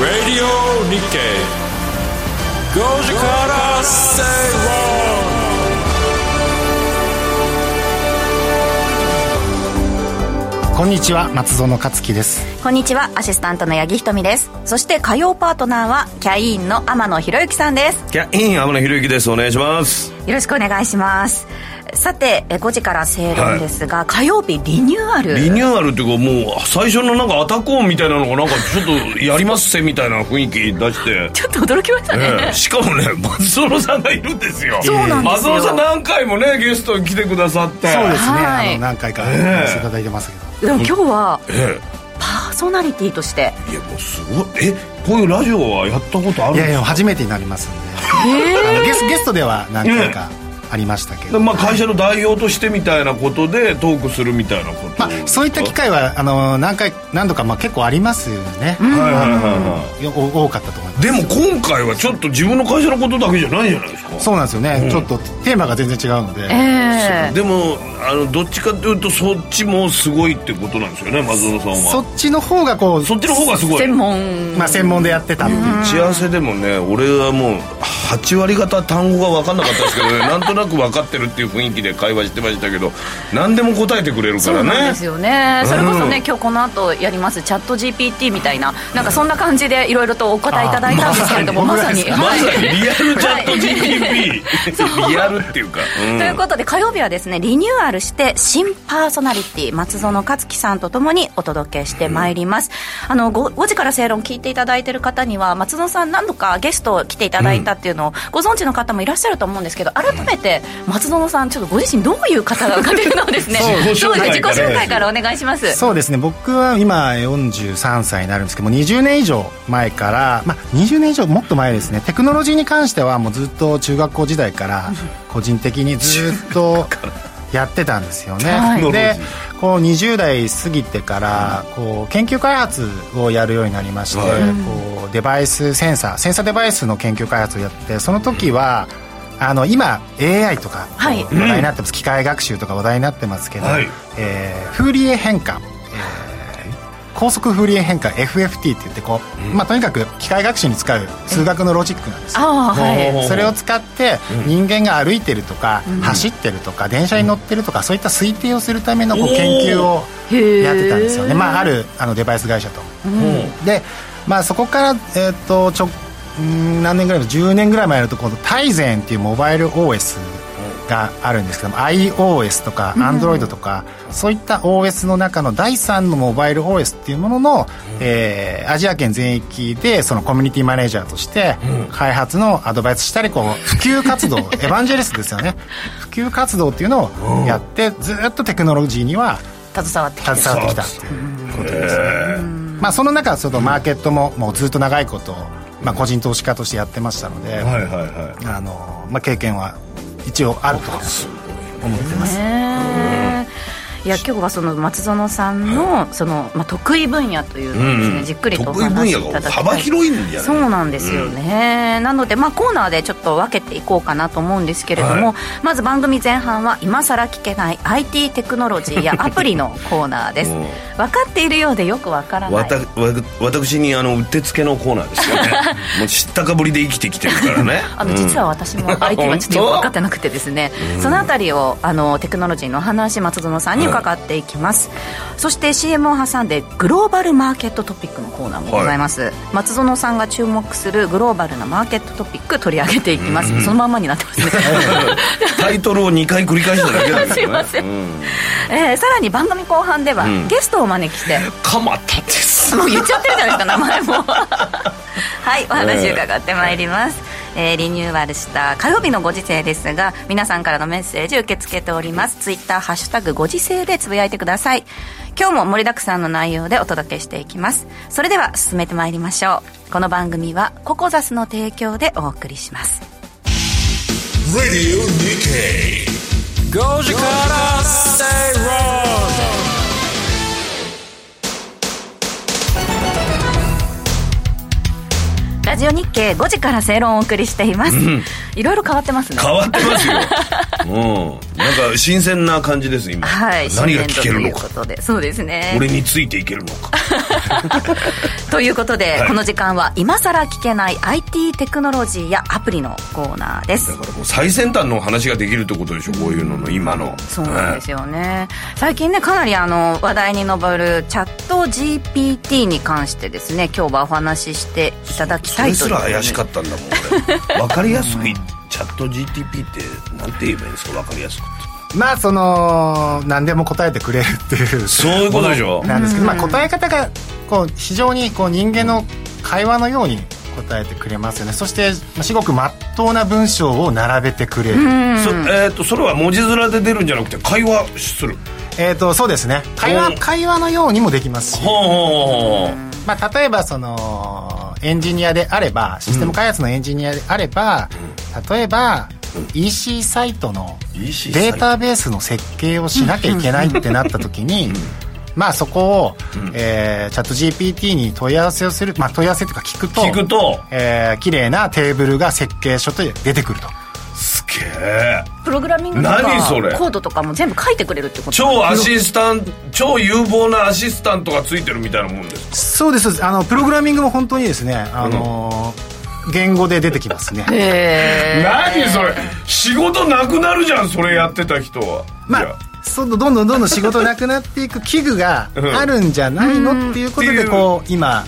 Radio Nikkei 5時から正論 こんにちは松園克樹です。こんにちはアシスタントの八木ひとみです。そして火曜パートナーはキャインの天野博之さんです。キャイン天野博之です。お願いします。よろしくお願いします。さて5時から正論ですが、はい、火曜日リニューアル。リニューアルっていうかもう最初のなんかアタコーンみたいなのがなんかちょっとやりますせみたいな雰囲気出して。ちょっと驚きましたね、えー、しかもね松園さんがいるんですよ。そうなんですよ。松園さん何回もねゲストに来てくださって。そうですね、はい、あの何回かやらせていただいてますけど、えー、でも今日は、えー、パーソナリティとして。いやもうすごい。えこういうラジオはやったことあるんですか？いやいや初めてになりますんで、えー、ゲスゲストでは何回か、ありましたけど、まあ、会社の代表としてみたいなことでトークするみたいなこと、まあ、そういった機会はあの何回何度かまあ結構ありますよね、はいはいはいはい、多かったと思います。でも今回はちょっと自分の会社のことだけじゃないじゃないですか。そうなんですよね、うん、ちょっとテーマが全然違うので、えー、でもあのどっちかというとそっちもすごいってことなんですよね松園さんは。そっちの方がこうそっちの方がすごい。専門。まあ専門でやってた打ち合わせでもね俺はもう8割方単語が分かんなかったですけどね なんとなく分かってるっていう雰囲気で会話してましたけど何でも答えてくれるからね。そうですよね、それこそね、今日この後やりますチャット GPT みたいな。なんかそんな感じでいろいろとお答えいただいたんですけれどもまさに。まさにリアルチャット GPT リアルっていうか、うん、ということで火曜日はですねリニューアルして新パーソナリティ松園克樹さんとともにお届けしてまいります、うん、あの 5, 5, 時から正論聞いていただいている方には松園さん何度かゲスト来ていただいたっていうのをご存知の方もいらっしゃると思うんですけど改めて松園さんちょっとご自身どういう方かというのをですねそう自己紹介からお願いします。そうですね。僕は今43歳になるんですけども20年以上前から、まあ、20年以上もっと前ですね。テクノロジーに関してはもうずっと中学校時代から 個人的にずっとやってたんですよね、はい、でこう20代過ぎてからこう研究開発をやるようになりまして、はい、こうデバイスセンサーセンサーデバイスの研究開発をやってその時はあの今 AI とか話題になってます、機械学習とか話題になってますけど、はい、えー、フーリエ変換高速フーリエ変換 FFT って言ってこう、うん、まあ、とにかく機械学習に使う数学のロジックなんです。よ、はい、それを使って人間が歩いてるとか、うん、走ってるとか電車に乗ってるとかそういった推定をするためのこう研究をやってたんですよね、まあ、あるあのデバイス会社と、うん、で、まあ、そこから、えーと、と直何年ぐらい10年ぐらい前のところタイゼンっていうモバイル OS があるんですけども iOS とか Android とか、うん、そういった OS の中の第3のモバイル OS っていうものの、うん、えー、アジア圏全域でそのコミュニティマネージャーとして開発のアドバイスしたりこう普及活動 エヴァンジェリストですよね。普及活動っていうのをやってずっとテクノロジーには携わってきた携わってきたっていうことですね、まあ、その中そのマーケットももうずっと長いことまあ、個人投資家としてやってましたので、はいはいはい、あのまあ、経験は一応あると思ってます。いや今日はその松園さんのその、まあ、得意分野というのをですね、うん、じっくりとお話しいただき幅広いんじゃそうなんですよね、うん、なので、まあ、コーナーでちょっと分けていこうかなと思うんですけれども、はい、まず番組前半は今さら聞けない IT テクノロジーや アプリのコーナーです。分かっているようでよく分からない。私にあのうってつけのコーナーですよね。もう知ったかぶりで生きてきてるからね。あの実は私も IT はちょっとよく分かってなくてですね。そのあたりをあのテクノロジーの話松園さんに伺っていきます、はい、そして CM を挟んでグローバルマーケットトピックのコーナーもございます、はい、松園さんが注目するグローバルなマーケットトピック取り上げていきます、うん、そのままになってますね。タイトルを2回繰り返しただけなんですねすいません、うん、えー、さらに番組後半では、ゲストをお招きして蒲田です。もう言っちゃってるじゃないですか名前も。はいお話伺ってまいります、えー、リニューアルした火曜日のご時世ですが皆さんからのメッセージ受け付けております。ツイッターハッシュタグご時世でつぶやいてください。今日も盛りだくさんの内容でお届けしていきます。それでは進めてまいりましょう。この番組はココザスの提供でお送りします「Radio Nikkei」5時から正論ジオ日経5時から正論をお送りしています、うん、いろいろ変わってますね。変わってますよ うん。なんか新鮮な感じです今、はい何が聞けるのか。ということで。そうですね。俺についていけるのか。ということで、はい。この時間は今さら聞けない IT テクノロジーやアプリのコーナーです。だからもう最先端の話ができるってことでしょこういうのの今の。そうなんですよね、最近ねかなりあの話題に上るチャット GPT に関してですね今日はお話ししていただきそれすたいというら怪しかったんだもん俺。分かりやすくチャット GTP ってなんて言えばいいんですか？分かりやすく。ってまあその何でも答えてくれるっていう。そういうことでしょ？なんですけど、まあ、答え方がこう非常にこう人間の会話のように答えてくれますよね。そしてまあ至極まっとうな文章を並べてくれる、そ,、えー、とそれは文字面で出るんじゃなくて会話する？えー、とそうですね。会話うん会話のようにもできますし、ほうほうほうまあ、例えばそのエンジニアであればシステム開発のエンジニアであれば、例えば EC サイトのデータベースの設計をしなきゃいけないってなった時に、まあそこを、えーチャット GPT に問い合わせをする、まあ、問い合わせというか聞くと聞くと。えー綺麗なテーブルが設計書と出てくるとえプログラミングとか何それ？コードとかも全部書いてくれるってこと？超アシスタント超有望なアシスタントがついてるみたいなもんですそうですそうです。あのプログラミングも本当にですねあのー言語で出てきますね。へ何それ？仕事なくなるじゃんそれやってた人は。まあそうどんどんどんどん仕事なくなっていく器具があるんじゃないの？っていうことでこう今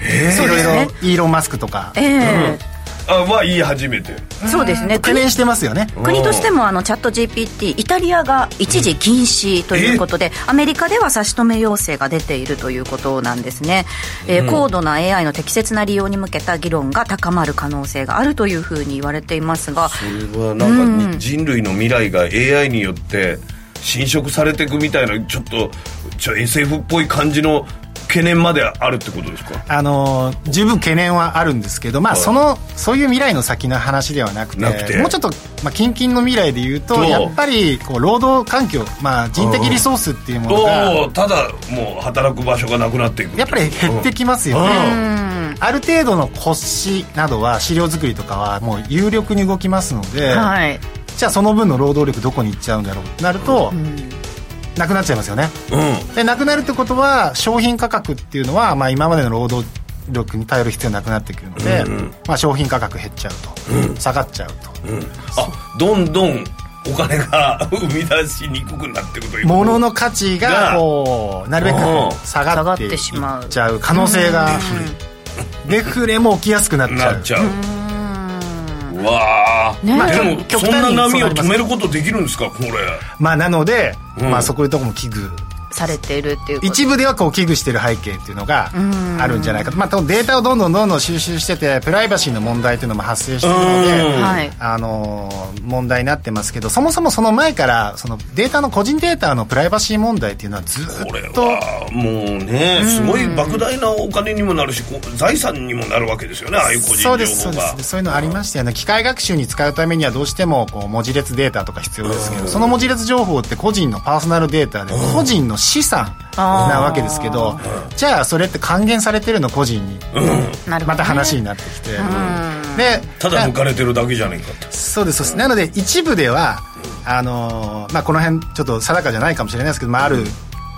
いろいろね。イーロン・マスクとか。ええあは言い始めて。そうですね。国懸念してますよね。国としてもあのチャット GPT イタリアが一時禁止ということで、アメリカでは差し止め要請が出ているということなんですね、えー高度な AI の適切な利用に向けた議論が高まる可能性があるというふうに言われていますがそれはなんかに人類の未来が AI によって侵食されていくみたいなちょっとちょ SF っぽい感じの懸念まであるってことですか？あのー十分懸念はあるんですけどまあそのそういう未来の先の話ではなくてなくて。もうちょっと、まあ、近々の未来で言うととやっぱりこう労働環境、まあ、人的リソースっていうものがとただもう働く場所がなくなっていくやっぱり減ってきますよね、うん。ある程度の骨子などは資料作りとかはもう有力に動きますので、はい。じゃあその分の労働力どこに行っちゃうんだろうってなると、なくなっちゃいますよね。うん。でなくなるってことは商品価格っていうのは、まあ、今までの労働力に頼る必要なくなってくるので、まあ、商品価格減っちゃうと、下がっちゃうと、あどんどんお金が 生み出しにくくなっていくという物の価値がが。こうなるべくうん。下がっていってしまう。っちゃう。可能性がデフレも起きやすくなっちゃう。なっちゃう。うわー、ねまあでも極端にそんな波を止めることできるんですかこれ。まあなので、うん。まあそういうところも危惧されているっていうこと。一部ではこう危惧してる背景っていうのがあるんじゃないかと、まあ、多分データをどんどんどんどん収集しててプライバシーの問題っていうのも発生してるので、あのー問題になってますけどそもそもその前からそのデータの個人データのプライバシー問題っていうのはずこれっとはもうねすごい莫大なお金にもなるしこう財産にもなるわけですよねああいう個人情報が。そうですそうです。そういうのありましたよね。機械学習に使うためにはどうしてもこう文字列データとか必要ですけどその文字列情報って個人のパーソナルデータで個人の資産なわけですけどじゃあそれって還元されてるの個人になるほどね。また話になってきて。でただ抜かれてるだけじゃねえかってそうですそうです。なので一部ではあのーまあ、この辺ちょっと定かじゃないかもしれないですけど、まあ、ある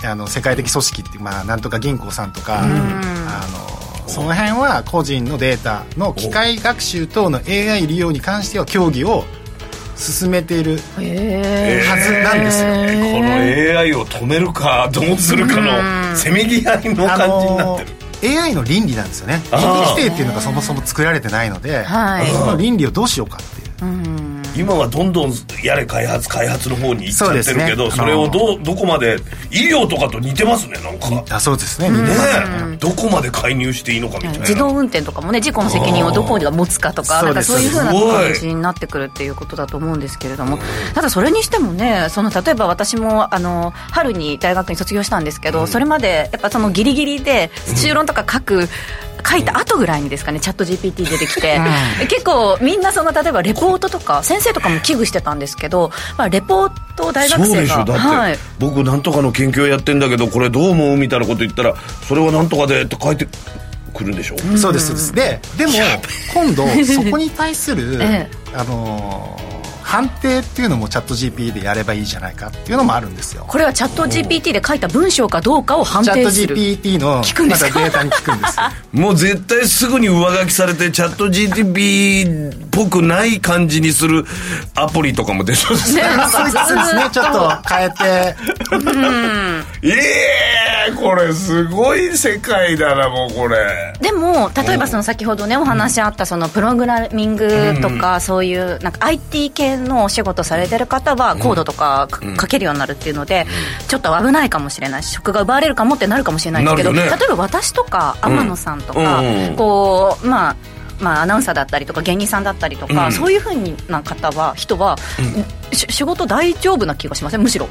あの世界的組織っていう、まあ、なんとか銀行さんとか、あのーその辺は個人のデータの機械学習等の AI 利用に関しては協議を進めているはずなんですよ、この AI を止めるかどうするかのせめぎ合いの感じになってる、あのー AI の倫理なんですよね。倫理規定っていうのがそもそも作られてないので、はい。その倫理をどうしようかっていう今はどんどんやれ開発開発の方に行っちゃってるけどそ,、ね。れをどどこまで医療とかと似てますねなんか。ねあそうですね。似てますよね。えどこまで介入していいのかみたいな、自動運転とかもね事故の責任をどこが持つかとかなんかそういうふうなす。ごい感じになってくるっていうことだと思うんですけれども。ただそれにしてもねその例えば私もあの春に大学に卒業したんですけど、それまでやっぱそのギリギリで修論とか書く書いた後ぐらいにですかねチャット GPT 出てきて、結構みんなその例えばレポートとか先生とかも危惧してたんですけど、まあ、レポートを大学そう生がでしょ。だって、はい、僕なんとかの研究やってんだけどこれどう思うみたいなこと言ったらそれはなんとかでって書いてくるんでしょ、そうですそうです。ででも今度 そこに対する、ええ。あのー判定っていうのもチャット GP でやればいいじゃないかっていうのもあるんですよ。これはチャット GPT で書いた文章かどうかを判チャット定する GPT の聞くんですかまたデータに聞くんですよ。もう絶対すぐに上書きされてチャット GTP っぽくない感じにするアプリとかも出そうですね。そうですねちょっと。変えてええこれすごい世界だなもうこれ。でも例えばその先ほどねお話あったそのプログラミングとかそういうなんか IT 系のお仕事されてる方はコードとかか書けるようになるっていうのでちょっと危ないかもしれない。し職が奪われるかもってなるかもしれないんですけどね。えば私とか天野さんとかこうまあまあ、アナウンサーだったりとか芸人さんだったりとか、うん。そういうふうな方は人は、し仕事大丈夫な気がしません？むしろ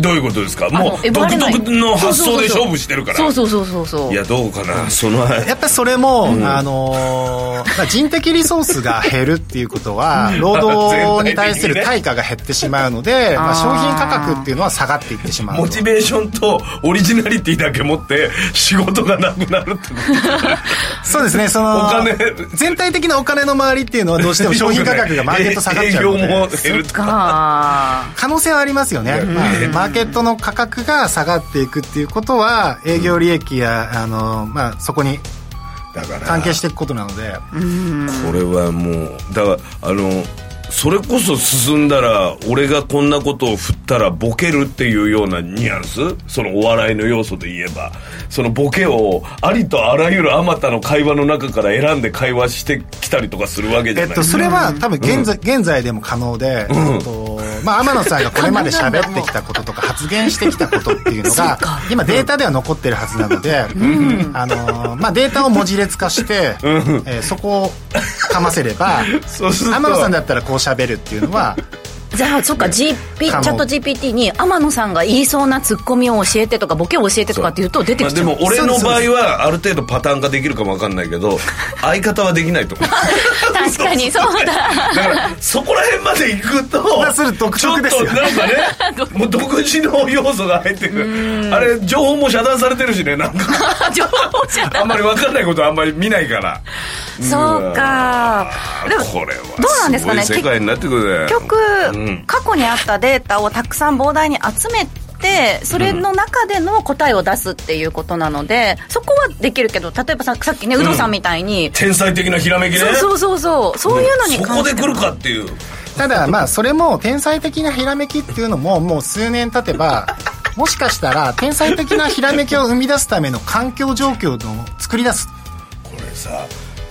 どういうことですか？もう独特の発想で勝負してるから。そうそうそうそうそういやどうかな？そのやっぱりそれも、あのーまあ人的リソースが減るっていうことは、労働に対する対価が減ってしまうので、まあ、商品価格っていうのは下がっていってしまうと。モチベーションとオリジナリティだけ持って仕事がなくなるってこ そうですね、その、お金。全体的なお金の周りっていうのはどうしても 商品価格がマーケット下がっちゃうの営業もで、減ると。かか可能性はありますよね。まあ、マーケットの価格が下がっていくっていうことは、営業利益や、あの、まあ、そこにだから関係していくことなので、これはもうだからあのそれこそ進んだら俺がこんなことを振ったらボケるっていうようなニュアンス？そのお笑いの要素で言えば。そのボケをありとあらゆるあまたの会話の中から選んで会話してきたりとかするわけじゃない、えっと、それは多分現在,、現在でも可能で、えっとまあ、天野さんがこれまで喋ってきたこととか発言してきたことっていうのが 今データでは残ってるはずなので、あのまあ、データを文字列化して、えーそこをかませれば そうすると天野さんだったらこう喋るっていうのはじゃあそっか GP チャット GPT に天野さんが言いそうなツッコミを教えてとかボケを教えてとかっていうと出てまあ、きちゃう、でも俺の場合はある程度パターン化できるかもわかんないけど相方はできないと思う。確かにそうだ。だからそこら辺まで行くとまあそれ独特ですよ。ちょっとなんかね もう独自の要素が入ってくる。あれ情報も遮断されてるしねなんか。情報じゃあんまり分かんないことはあんまり見ないから。そうか。でもこれはどうなんですかねすごい世界になってくるね。結局、うん過去にあったデータをたくさん膨大に集めてそれの中での答えを出すっていうことなので、そこはできるけど例えばささっきね有働さんみたいに、天才的なひらめきね。そうそうそうそう。そういうのにそ関して。こで来るかっていう。ただまあそれも天才的なひらめきっていうのももう数年経てばもしかしたら天才的なひらめきを生み出すための環境状況を作り出す。これさ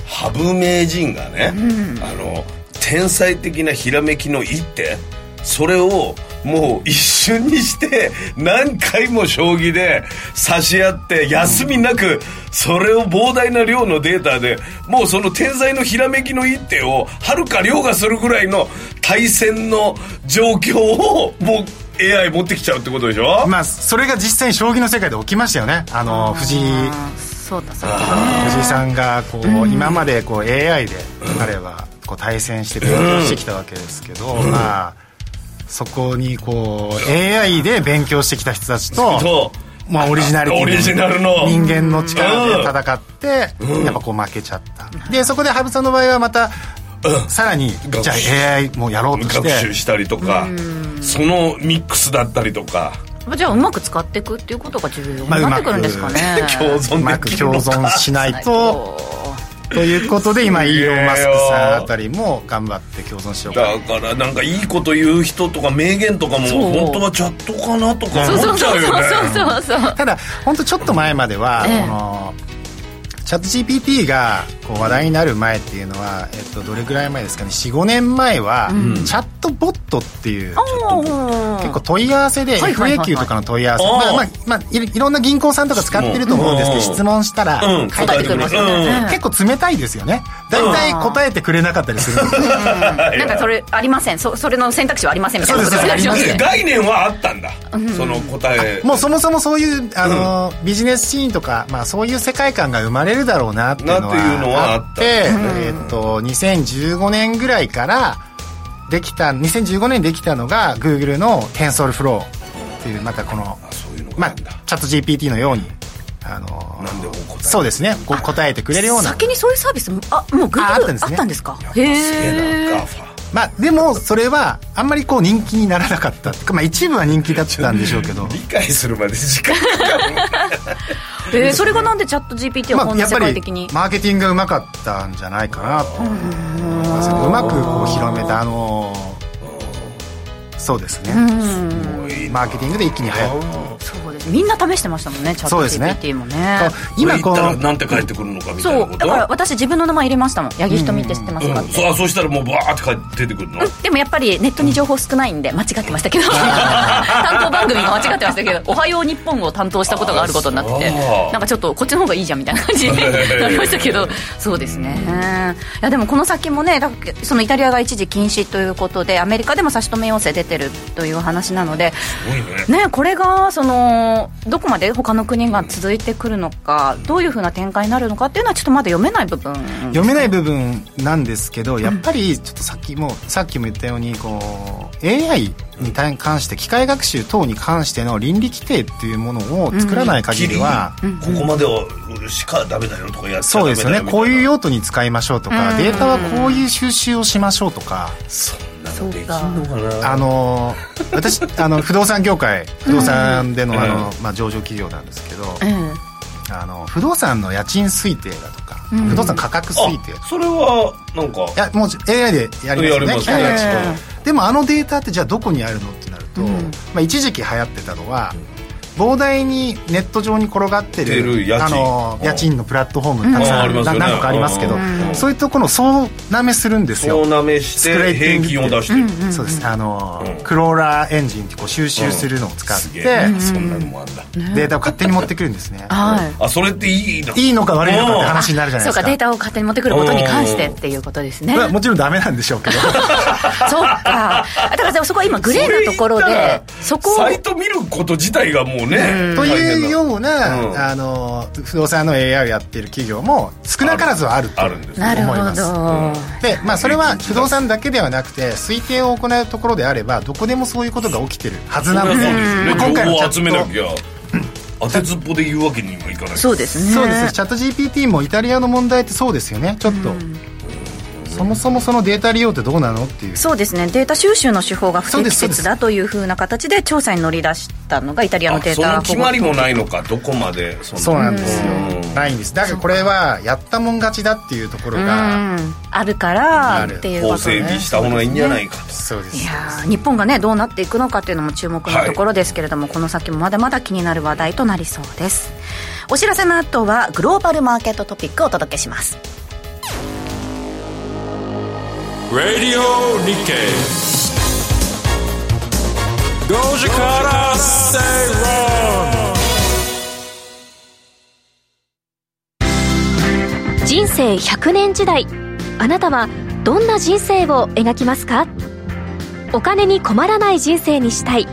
羽生名人がね、あの天才的なひらめきの一手それをもう一瞬にして何回も将棋で指し合って休みなくそれを膨大な量のデータでもうその天才のひらめきの一手をはるか凌駕するぐらいの対戦の状況をもう AI 持ってきちゃうってことでしょ、まあそれが実際に将棋の世界で起きましたよね。あの藤井。そうだそうだ。藤井さんがこう、今までこう AI で彼はこう対戦して勉強してきたわけですけど、まあそこにこう AI で勉強してきた人たちととまあ、オリジナリティオリジナルの。人間の力で戦って、やっぱこう負けちゃった。でそこで羽生さんの場合はまた、さらにじゃあ AI もやろうとして。学習したりとかそのミックスだったりとか。じゃあうまく使っていくっていうことが重要にまあなってくるんですかね、共存うまく共存しないと ということで今イーロン・マスクさんあたりも頑張って共存しようかだからなんかいいこと言う人とか名言とかも本当はチャットかなとかそうそうそう思っちゃう。よねそうそうそう。ただ本当ちょっと前までは、ええ。このチャット GPT がこう話題になる前っていうのは、えっと、どれぐらい前ですかね？45年前は、チャットボットっていう結構問い合わせではいはいはいはい。FAQ とかの問い合わせ、あー。まあまあまあ、いいろんな銀行さんとか使ってると思うんですけどうん質問したらうん。返ってくるんですよね、うん。結構冷たいですよね。大体答えてくれなかったりする。ん。ですよなんかそれありません。そそれの選択肢はありませんみたいな。ことそうです。ありますね。概念はあったんだ。その答え。もうそもそもそういうあの、ビジネスシーンとか、まあ、そういう世界観が生まれるだろうなっていうのなっていうのはあっはあってえっと2015年ぐらいからできた2015年できたのが Google の TensorFlow っていうまたこのそういうのまあチャット GPT のようにあの何でも答えそうですね。こう答えてくれるような。先にそういうサービスあもう Google ああったんですね。あったんですか？へえまあでもそれはあんまりこう人気にならなかった。まあ、一部は人気だったんでしょうけど。理解するまで時間かかるえー、それがなんでチャット GPT はこんな世界的に、まあ、やっぱりマーケティングがうまかったんじゃないかなと思います。うまくこう広めたあのそうですね。マーケティングで一気に流行ったそうです。みんな試してましたもんねチャット GPT もね。今こうなんて返ってくるのかみたいな。そう。だから私自分の名前入れましたもん。八木ひとみって知ってますかって、そうそうしたらもうバーって出てくるの、でもやっぱりネットに情報少ないんで間違ってましたけど。担当番組が間違ってましたけど「おはよう日本」を担当したことがあることになって。てなんかちょっとこっちの方がいいじゃんみたいな感じに なりましたけど。そうですね。いやでもこの先もねそのイタリアが一時禁止ということでアメリカでも差し止め要請出てるという話なので。ねこれがそのどこまで他の国が続いてくるのかどういうふうな展開になるのかっていうのはちょっとまだ読めない部分、読めない部分なんですけどやっぱりちょっとさっきもさっきも言ったようにこう AI に関して機械学習等に関しての倫理規定っていうものを作らない限りは、うん、ここまではしかダメだよとかやっそうですよね。こういう用途に使いましょうとか、データはこういう収集をしましょうとか、そんか。なあの私あの 不動産業界不動産での,、あのまあ、上場企業なんですけど、あの不動産の家賃推定だとか、うん、不動産価格推定。それはなんかいやもう AI でやりますね機械学習でもあのデータってじゃあどこにあるのってなると、うん、まあ、一時期流行ってたのは、膨大にネット上に転がってる家賃あの家賃のプラットフォームたくさん、うん、何個かありますけど、そういうところを総なめするんですよ。総なめして平均を出して。る、そうです。あの、クローラーエンジンってこう収集するのを使って、そんなのもあんだ。データを勝手に持ってくるんですね、はい、あそれっていいの？いいのか悪いのかって話になるじゃないですかそうかデータを勝手に持ってくることに関して。っていうことですねもちろんダメなんでしょうけど。そうか。だからそこは今グレーなところでそこサイト見ること自体がもうねといういうような、うん、あの不動産の AI をやっている企業も少なからずはあると思います。で、まあ、それは不動産だけではなくて推定を行うところであればどこでもそういうことが起きてるはずなので、今回のチャット。集めなきゃ当てずっぽで言うわけにもいかない。そうです。ね。そうです。チャット GPT もイタリアの問題ってそうですよね。ちょっと、そもそもそのデータ利用ってどうなのっていう。そうですね。データ収集の手法が不適切だというふうな形で調査に乗り出したのがイタリアのデータその決まりもないのかどこまでそうなんですよ。ないんです。だからこれはやったもん勝ちだっていうところがあるからっていうことね。整備した方がいいんじゃないかとそうです。いや日本がねどうなっていくのかっていうのも注目のところですけれども、はい、この先もまだまだ気になる話題となりそうです。お知らせの後はグローバルマーケットトピックをお届けします Radio Nikkei. 5時から正論人生100年時代あなたはどんな人生を描きますかお金に困らない人生にしたい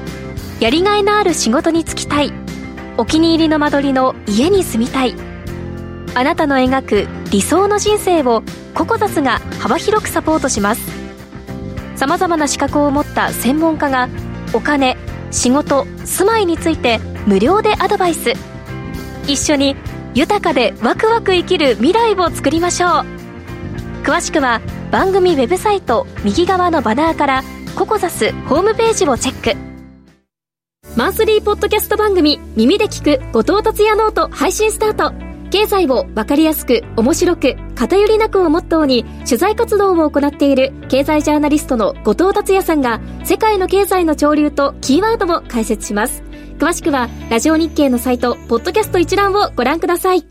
やりがいのある仕事に就きたいお気に入りの間取りの家に住みたいあなたの描く理想の人生をココザスが幅広くサポートします。さまざまな資格を持った専門家がお金仕事住まいについて無料でアドバイス。一緒に豊かでワクワク生きる未来を作りましょう。詳しくは番組ウェブサイト右側のバナーからココザスホームページをチェック。マンスリーポッドキャスト番組耳で聞く後藤達也ノート配信スタート。経済をわかりやすく面白く偏りなくをモットーに取材活動を行っている経済ジャーナリストの後藤達也さんが世界の経済の潮流とキーワードを解説します。詳しくはラジオ日経のサイトポッドキャスト一覧をご覧ください。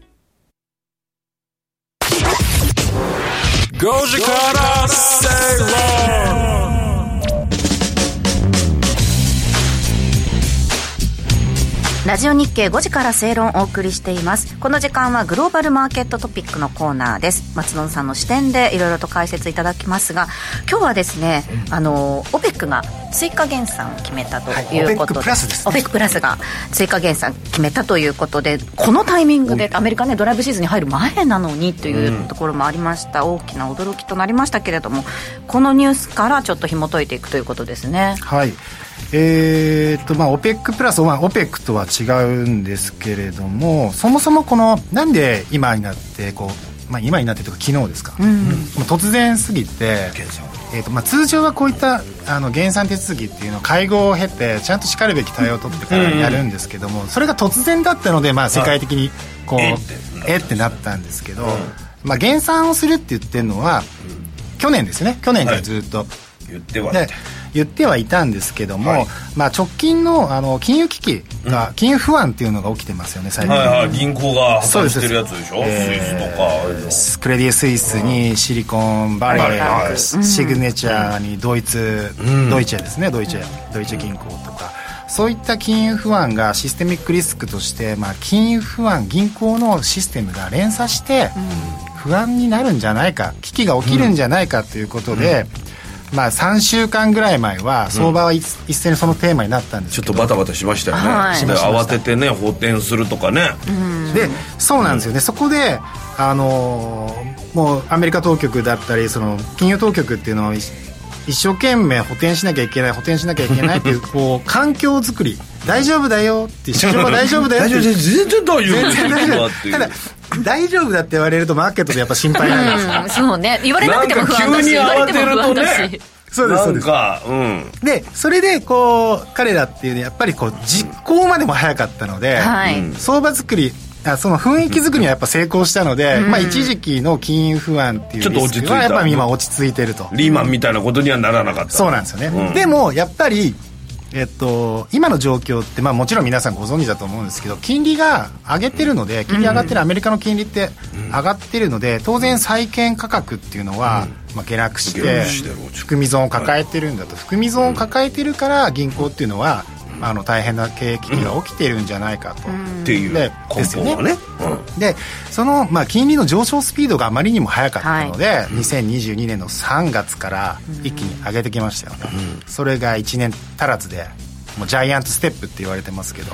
5時から正論ラジオ日経5時から正論をお送りしています。この時間はグローバルマーケットトピックのコーナーです。松野さんの視点でいろいろと解説いただきますが今日はですね、あの OPEC が追加減産を決めたということで、はい、OPEC プラスが追加減産決めたということでこのタイミングでアメリカねドライブシーズンに入る前なのにというところもありました、大きな驚きとなりましたけれどもこのニュースからちょっと紐解いていくということですね。はいえーとまあ、OPEC プラス、まあ、OPEC とは違うんですけれどもそもそもこのなんで今になってこうまあ、今になってというか昨日ですか、もう突然すぎて、えーとまあ、通常はこういったあの減産手続きっていうのを会合を経てちゃんとしかるべき対応を取ってからやるんですけども、それが突然だったので、まあ、世界的にこう、ええってなったんですけど、まあ、減産をするって言ってるのは、去年ですね。去年からずっと、言ってはで言ってはいたんですけども、はい。まあ、直近のあの金融危機が、金融不安っていうのが起きてますよね最近、はいはい。銀行が破綻してるやつでしょ？スイえースとかあれでしょクレディ・スイスにシリコンバレーー、シグネチャーにドイツ、ドイツェですねドイツェドイツェ銀行とか。そういった金融不安がシステミックリスクとして、まあ、金融不安銀行のシステムが連鎖して不安になるんじゃないか危機が起きるんじゃないかということで、まあ、3週間ぐらい前は相場は一,、一斉にそのテーマになったんですけど。ちょっとバタバタしましたよね、はい。で慌ててね補填するとかね、でそうなんですよね、そこで、あのーもうアメリカ当局だったりその金融当局っていうのを一一生懸命補填しなきゃいけない補填しなきゃいけないっていう こう環境づくり。大丈夫だよって市場は大丈夫だよって。大丈夫全然大丈夫ただ大丈夫だって言われるとマーケットでやっぱ心配なんですようんそうね。言われなくても不安だし言われても不安そうですそうです。か。うん。でそれでこう彼らっていうねやっぱりこう実行までも早かったので、はい。相場作りあその雰囲気作りにはやっぱ成功したので、まあ、一時期の金融不安っていうちょっとリ落ち着いた。スクはやっぱり今落ち着いてると、リーマンみたいなことにはならなかった。そうなんですよね、うん。でもやっぱりえっと、今の状況って、まあ、もちろん皆さんご存知だと思うんですけど金利が上げてるので金利上がってる、アメリカの金利って上がってるので当然債券価格っていうのは、まあ、下落し下て含み損を抱えてるんだと、含み損を抱えてるから銀行っていうのは、あの大変な経営危機が起きてるんじゃないかと、っていうで根本がね。でその、まあ、金利の上昇スピードがあまりにも速かったので、2022年の3月から一気に上げてきましたよね、それが1年足らずでもうジャイアントステップって言われてますけど、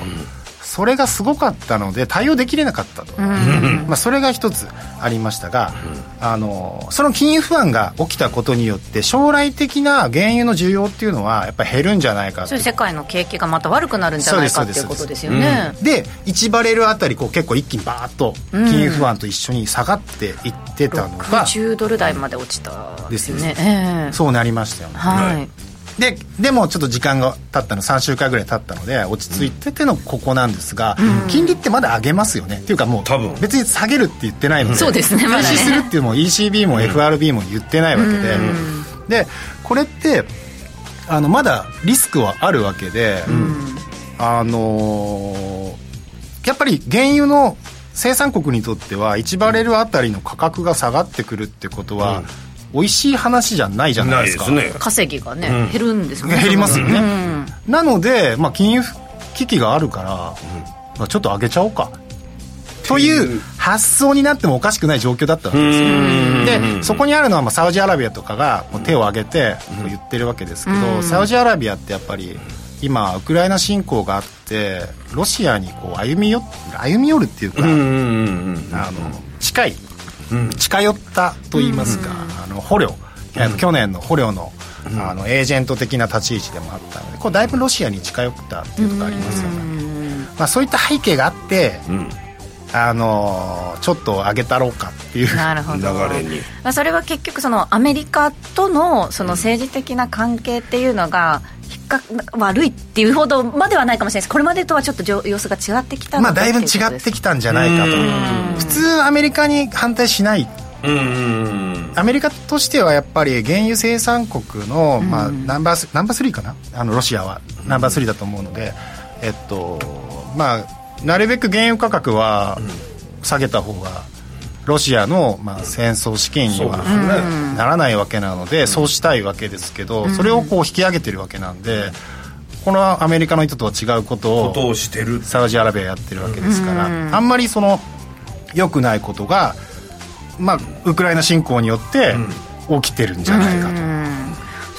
それがすごかったので対応できれなかったと、まあ、それが一つありましたが、あのその金融不安が起きたことによって将来的な原油の需要っていうのはやっぱり減るんじゃないかと。そういう世界の景気がまた悪くなるんじゃないかっていうことですよね。で1バレルあたりこう結構一気にバーッと金融不安と一緒に下がっていってたのが、60ドル台まで落ちたですよねええそうなりましたよね、はいででもちょっと時間が経ったの3週間ぐらい経ったので落ち着いててのここなんですが、金利ってまだ上げますよね。っていうかもう多分。別に下げるって言ってないのでそうですねまだね。するっていうのも ECB も FRB も言ってないわけで、でこれってあのまだリスクはあるわけで、あのーやっぱり原油の生産国にとっては1バレルあたりの価格が下がってくるってことは、美味しい話じゃないじゃなないいでか。ですすね。稼ぎがね、減るんですね。減りますよね、うん。なので、まあ、金融危機があるから、まあ、ちょっと上げちゃおうか。という発想になってもおかしくない状況だったわけですよ。でそこにあるのはまあサウジアラビアとかがもう手を挙げてこう言ってるわけですけど、サウジアラビアってやっぱり今ウクライナ侵攻があってロシアにこう歩み寄歩み寄るっていうか、うんうんうん。あの近い、近寄ったと言いますか、あの捕虜、えっと去年の捕虜の,、あのエージェント的な立ち位置でもあったのでこうだいぶロシアに近寄ったっていうところありますよね、まあ、そういった背景があって、あのちょっと上げたろうかっていう。なるほど。流れに。まあ、それは結局そのアメリカとのその政治的な関係っていうのがか悪いっていうほどまではないかもしれないです。これまでとはちょっと様子が違ってきたのでまあだいぶ違ってきたんじゃないかと。普通アメリカに反対しない。アメリカとしてはやっぱり原油生産国の、まあ、ナンバースナンバー3かな？あのロシアは。ナンバー3だと思うので、えっとまあなるべく原油価格は下げた方がロシアの、まあ、戦争資金にはならないわけなので、そうしたいわけですけど、それをこう引き上げてるわけなんでこのアメリカの意図とは違うことをサウジアラビアやってるわけですから、あんまりその良くないことが、まあ、ウクライナ侵攻によって起きてるんじゃないかと。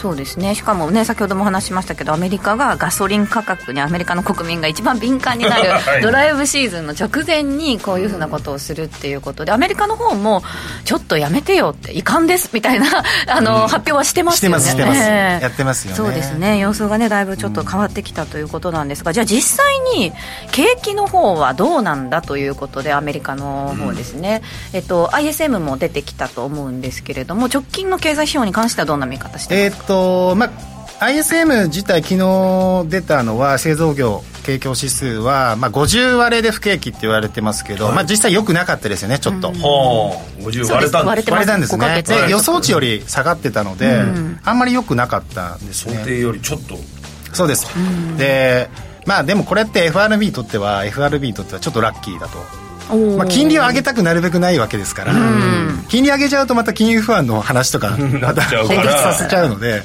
そうですね。しかもね先ほどもお話ししましたけどアメリカがガソリン価格にアメリカの国民が一番敏感になる はい。ドライブシーズンの直前にこういうふうなことをするっていうことでアメリカの方もちょっとやめてよって遺憾ですみたいなあの、発表はしてますよね。してますやってますよね。そうですね。様子がねだいぶちょっと変わってきたということなんですが、じゃあ実際に景気の方はどうなんだということでアメリカの方ですね、えっと ISM も出てきたと思うんですけれども直近の経済指標に関してはどんな見方してますか、とまあ ISM 自体昨日出たのは製造業景況指数は、まあ、50割れで不景気って言われてますけど、まあ、実際良くなかったですよねちょっと、はあ50割れたんです割れてます割れたんです5ヶね。で予想値より下がってたので、あんまり良くなかったんですね。想定よりちょっと。そうです、でまあでもこれって FRB にとっては FRB にとってはちょっとラッキーだとまあ、金利を上げたくなるべくないわけですから、金利上げちゃうとまた金融不安の話とか また解決させちゃうので、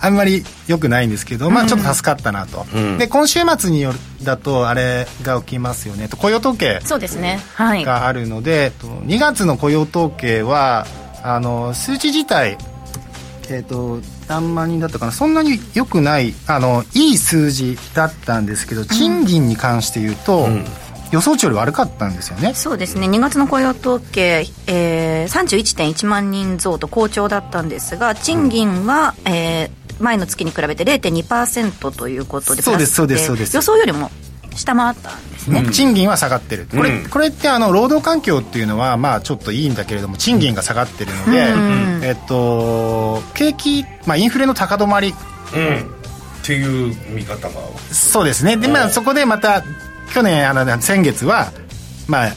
あんまり良くないんですけど、まあ、ちょっと助かったなと、で今週末によるだとあれが起きますよねと雇用統計そうですね。はい。があるので、と2月の雇用統計はあの数値自体えー、と何万人だったかなそんなに良くないあのいい数字だったんですけど賃金に関して言うと、予想値より悪かったんですよね。そうですね。2月の雇用統計、えー、31.1万人増と好調だったんですが賃金は、えー前の月に比べて0.2%ということでそうですプラスそうですそうです。予想よりも下回ったんですね、賃金は下がってる。これ,、うん。これってあの労働環境っていうのはまあちょっといいんだけれども賃金が下がってるので、えっと景気、まあ、インフレの高止まりうん。っていう見方が。そうですね。でまあそこでまた去年あの先月はまあ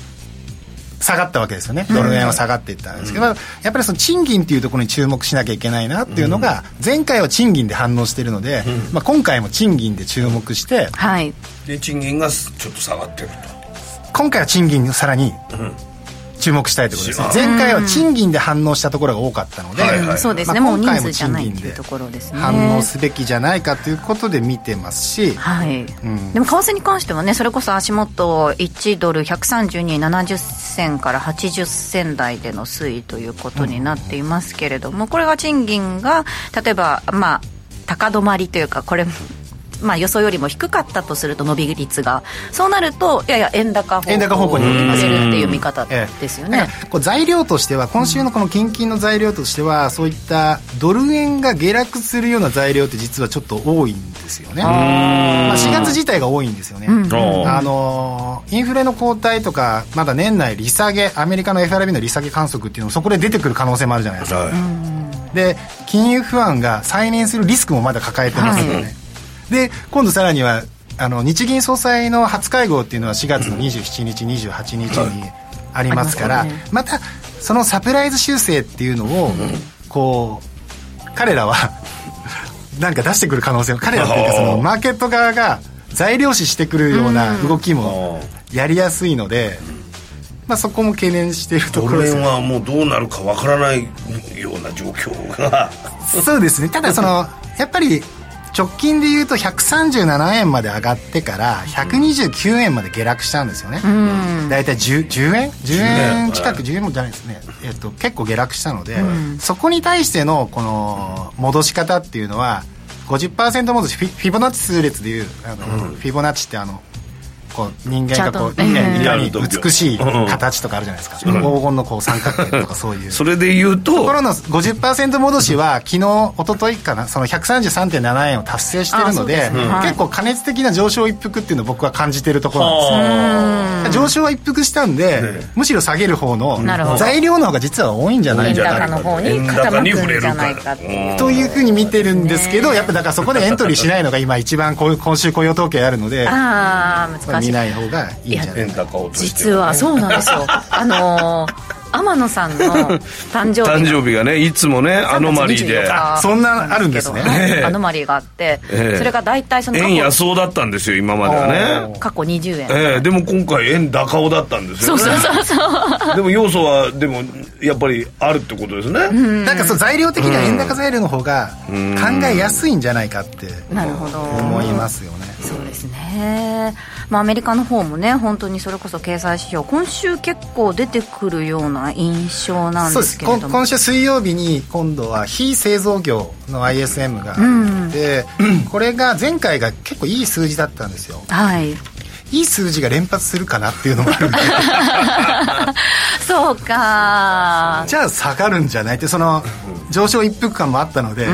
下がったわけですよね。ドル円は下がっていったんですけど、やっぱりその賃金っていうところに注目しなきゃいけないなっていうのが前回は賃金で反応してるので、まあ、今回も賃金で注目してはい。で賃金がちょっと下がってる今回は賃金をさらに注目したいということですね。うん前回は賃金で反応したところが多かったので、はいはいそうですね、まあもう人数今回もじゃないっていう賃金でところですね。反応すべきじゃないかということで見てますし、はい、ん。でも為替に関してはねそれこそ足元1ドル132円70銭から80銭台での推移ということになっていますけれども、これが賃金が例えばまあ高止まりというかこれまあ、予想よりも低かったとすると伸び率がそうなるとやや円高方向円高方向にに行きます。触れるっていう見方ええですよね、だからこう材料としては今週のこの近々の材料としてはそういったドル円が下落するような材料って実はちょっと多いんですよね、まあ、4月自体が多いんですよね、あのーインフレの後退とかまだ年内利下げアメリカの FRB の利下げ観測っていうのもそこで出てくる可能性もあるじゃないですか、はで金融不安が再燃するリスクもまだ抱えてますよね、はいで今度さらにはあの日銀総裁の初会合っていうのは4月の27日、28日にありますから、ますよねまたそのサプライズ修正っていうのを、こう彼らは なんか出してくる可能性も彼らっていうかそのマーケット側が材料視してくるような動きもやりやすいので、まあ、そこも懸念しているとドころです。ねはもうどうなるかわからないような状況が。そうですね。ただそのやっぱり直近で言うと137円まで上がってから129円まで下落したんですよね、大体 10, 10円？10円。近く10円もじゃないですね、えっと、結構下落したので、そこに対してのこの戻し方っていうのは50%戻しフィフィボナッチ数列でいうあの、フィボナッチってあのこう人間がこうね。いかにうん。美しい形とかあるじゃないですか、黄金のこう三角形とかそういう。それで言うと。ところの50%戻しは昨日一昨日かな。その133.7円を達成してるのでね。はい。結構過熱的な上昇一服っていうのを僕は感じてるところなんですよ。上昇は一服したんで、むしろ下げる方の材料の方が実は多いんじゃない円か高の方に傾くんじゃないかというふうに見てるんですけどやっぱだからそこでエントリーしないのが今一番こう今週雇用統計あるので。ああ難しい見ない方がいいんじゃない？実はそうなんですよ。あのー天野さんの 誕生日が。誕生日がねいつもねアノマリーであそんなあるんですね。はい。アノマリーがあって、ええ。それが大体その円安そうだったんですよ今まではね。過去20円、ええ。でも今回円高尾だったんですよね。そうそうそうそう。でも要素はでもやっぱりあるってことですね。なんかそう材料的には円高材料の方が考えやすいんじゃないかってなるほど。思いますよね。そうですね、まあ、アメリカの方もね本当にそれこそ経済指標今週結構出てくるようなな印象なんですけれども。今週水曜日に今度は非製造業の ISM があって、これが前回が結構いい数字だったんですよ。はい。いい数字が連発するかなっていうのもあるんで。そうか。じゃあ下がるんじゃないってその上昇一服感もあったので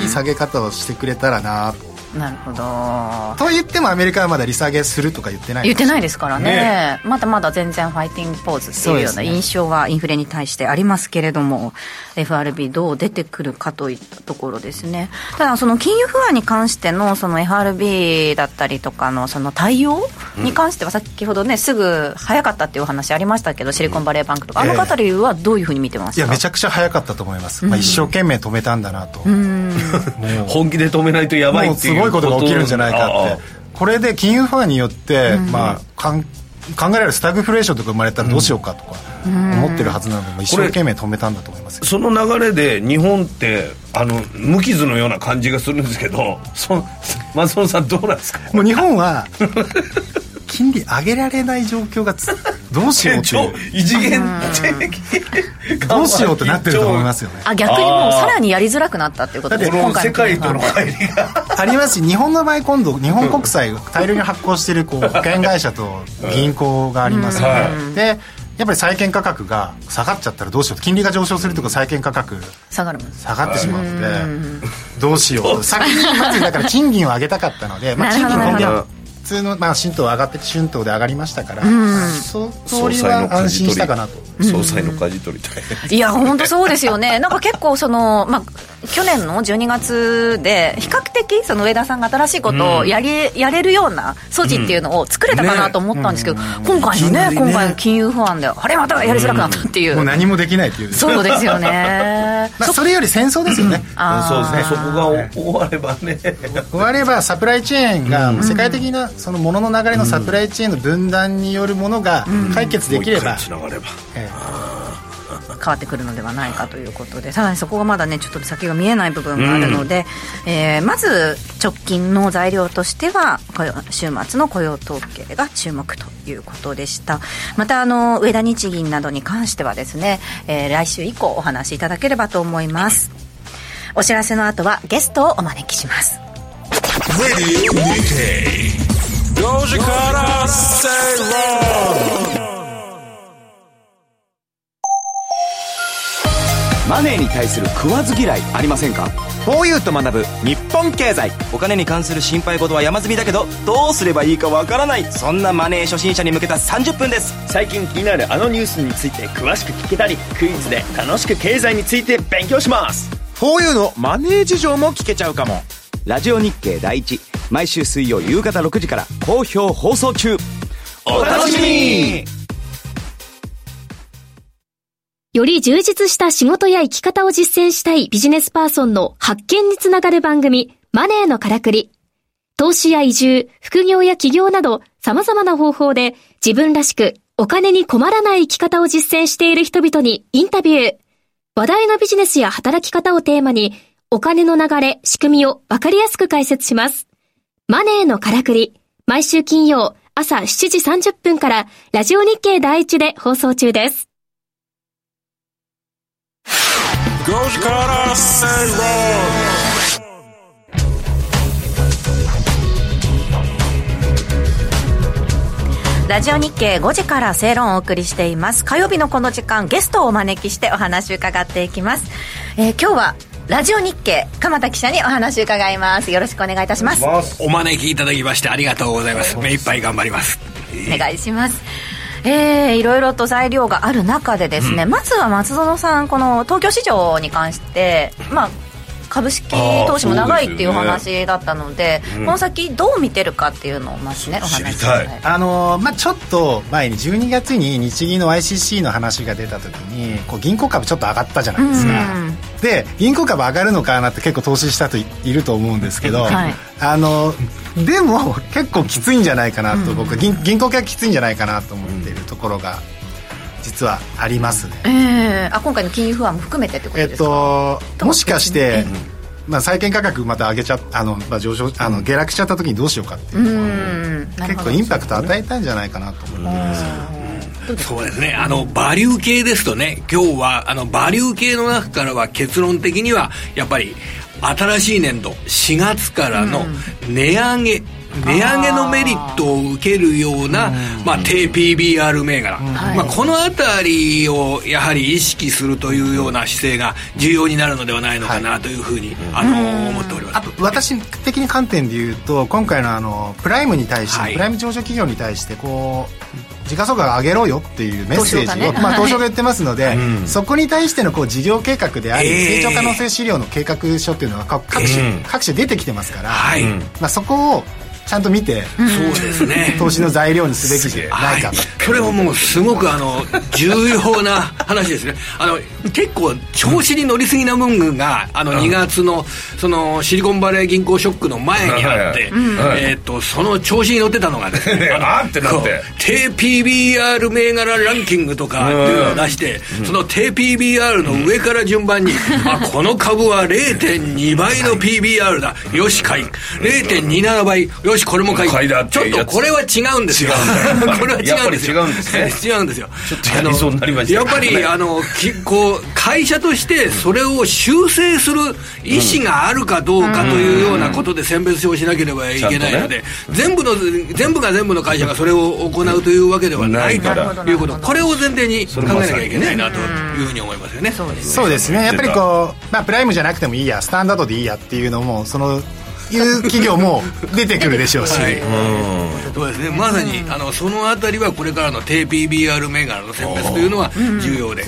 いい下げ方をしてくれたらなとなるほど。と言ってもアメリカはまだ利下げするとか言ってない言ってないですからね。まだまだ全然ファイティングポーズっていうような印象はインフレに対してありますけれども FRB どう出てくるかといったところですね。ただその金融不安に関してのその FRB だったりとかのその対応に関しては先ほどねすぐ早かったっていうお話ありましたけどシリコンバレーバンクとか。あの方理由はどういうふうに見てますか？いやめちゃくちゃ早かったと思います、まあ、一生懸命止めたんだなと、本気で止めないとやばいっていう。すごいことが起きるんじゃないかって。これで金融不安によって、まあかん考えられるスタグフレーションとか生まれたらどうしようかとか思ってるはずなので、まあ一生懸命止めたんだと思いますよ。その流れで日本ってあの無傷のような感じがするんですけどそ松本さんどうなんですか？もう日本は金利上げられない状況がつどうしようって超いう。異次元的どうしようってなってると思いますよね。あ逆にもうさらにやりづらくなったっていうことですこの世界との金乖離がありますし日本の場合今度日本国債を大量に発行しているこう保険会社と銀行がありますので、は。でやっぱり債券価格が。下がっちゃったらどうしよう金利が上昇すると債券価格下がるもん。です下がってしまうのでどうしよう。先にまずだから賃金を上げたかったので、まあ、賃金今通の、まあ、春闘上がって春闘で上がりましたから、そ通りは安心したかなと。総裁の舵取りたいいや本当そうですよね。なんか結構その、まあ、去年の12月で比較的その上田さんが新しいことをやり、やれるような素地っていうのを作れたかなと思ったんですけど、今回のね今回の金融不安であれまたやりづらくなったっていう、もう何もできないっていう。そうですよね。まあ、それより戦争ですよね、そうですね。そこが終わればね。終わればサプライチェーンが世界的なそのものの流れのサプライチェーンの分断によるものが解決できれば、もう一回つながれば。え変わってくるのではないかということで。ただそこがまだねちょっと先が見えない部分があるので、えーまず直近の材料としては雇用週末の雇用統計が注目ということでした。またあの上田日銀などに関してはですね、えー来週以降お話しいただければと思います。お知らせの後はゲストをお招きします。Radio Nikkei. Goji Kara Say Wrong. マネーに対する食わず嫌いありませんか？4U と学ぶ日本経済。お金に関する心配事は山積みだけどどうすればいいかわからない。そんなマネー初心者に向けた30分です。最近気になるあのニュースについて詳しく聞けたりクイズで楽しく経済について勉強します。4U のマネー事情も聞けちゃうかも。ラジオ日経第一毎週水曜夕方6時から好評放送中お楽しみにより充実した仕事や生き方を実践したいビジネスパーソンの発見につながる番組、マネーのからくり。投資や移住、副業や起業など様々な方法で自分らしくお金に困らない生き方を実践している人々にインタビュー。話題のビジネスや働き方をテーマにお金の流れ、仕組みをわかりやすく解説します。マネーのからくり。毎週金曜朝7時30分からラジオ日経第一で放送中です。Goji Kara Say Wrong. ラジオ日経5時から正論をお送りしています火曜日のこの時間ゲストをお招きしてお話伺っていきます、えー今日はラジオ日経鎌田記者にお話を伺います。よろしくお願いいたします。お招きいただきましてありがとうございます。目いっぱい頑張ります。お願いします。えー、いろいろと材料がある中でですね、まずは松園さんこの東京市場に関してまあ株式投資も長いっていうお話だったのでこの先どう見てるかっていうのをまずねお話しあのーまあ、ちょっと前に12月に日銀の ICC の話が出た時にこう銀行株ちょっと上がったじゃないですか、で銀行株上がるのかなって結構投資した人いいると思うんですけど、はい。あのでも結構きついんじゃないかなと僕、銀銀行系はきついんじゃないかなと思っているところが実はありますね、えー、あ今回の金融不安も含めてってことえっです？か、ともしかして、まあ、債券価格また上げちゃあの、まあ、上昇あの下落しちゃった時にどうしようかっていうのはう結構インパクト与えたんじゃないかなと思うんですよそうですね。あのバリュー系ですとね今日はあのバリュー系の中からは結論的にはやっぱり新しい年度4月からの値上げ、値上げのメリットを受けるような、まあ、低 PBR 銘柄、まあ、この辺りをやはり意識するというような姿勢が重要になるのではないのかなというふうに、あの思っております。あと私的に観点で言うと今回のあのプライムに対して、はい。プライム上場企業に対してこう時価総額上げろよっていうメッセージを、東証がね。まあ、はい。東証が言ってますので、そこに対してのこう事業計画であり、えー。成長可能性資料の計画書っていうのが各各種、各種出てきてますから、はい、まあ、そこをちゃんと見て、そうですね。投資の材料にすべきじゃないかと。それはもうすごくあの 重要な話ですね。あの結構調子に乗りすぎな部分があの2月のそのシリコンバレー銀行ショックの前にあって、はいえー、とその調子に乗ってたのがですね あーってなって。こう低 PBR 銘柄ランキングとかっていうのを出して、その低 PBR の上から順番に、あこの株は0.2倍の PBR だ。よし買い。0.27倍。よしこれも買い買いだちょっとこれは違うんですよ。これは違うんですよ。やっぱり違うんですね。違うんですよ。ちょっとやりそうになりました。やっぱり あのきこう会社としてそれを修正する意思があるかどうかというようなことで選別をしなければいけないので、全部の全部が全部の会社がそれを行うというわけではないとないから。いうこと。これを前提に考えなきゃいけないなとうんいうふうに思いますよね。そうですそうですね。やっぱりこう、まあ、プライムじゃなくてもいいや。スタンダードでいいやっていうのもそのいう企業も出てくるでしょうし、はい。そうですね。まさに、あのそのあたりはこれからの低 PBR 銘柄の選別というのは重要で、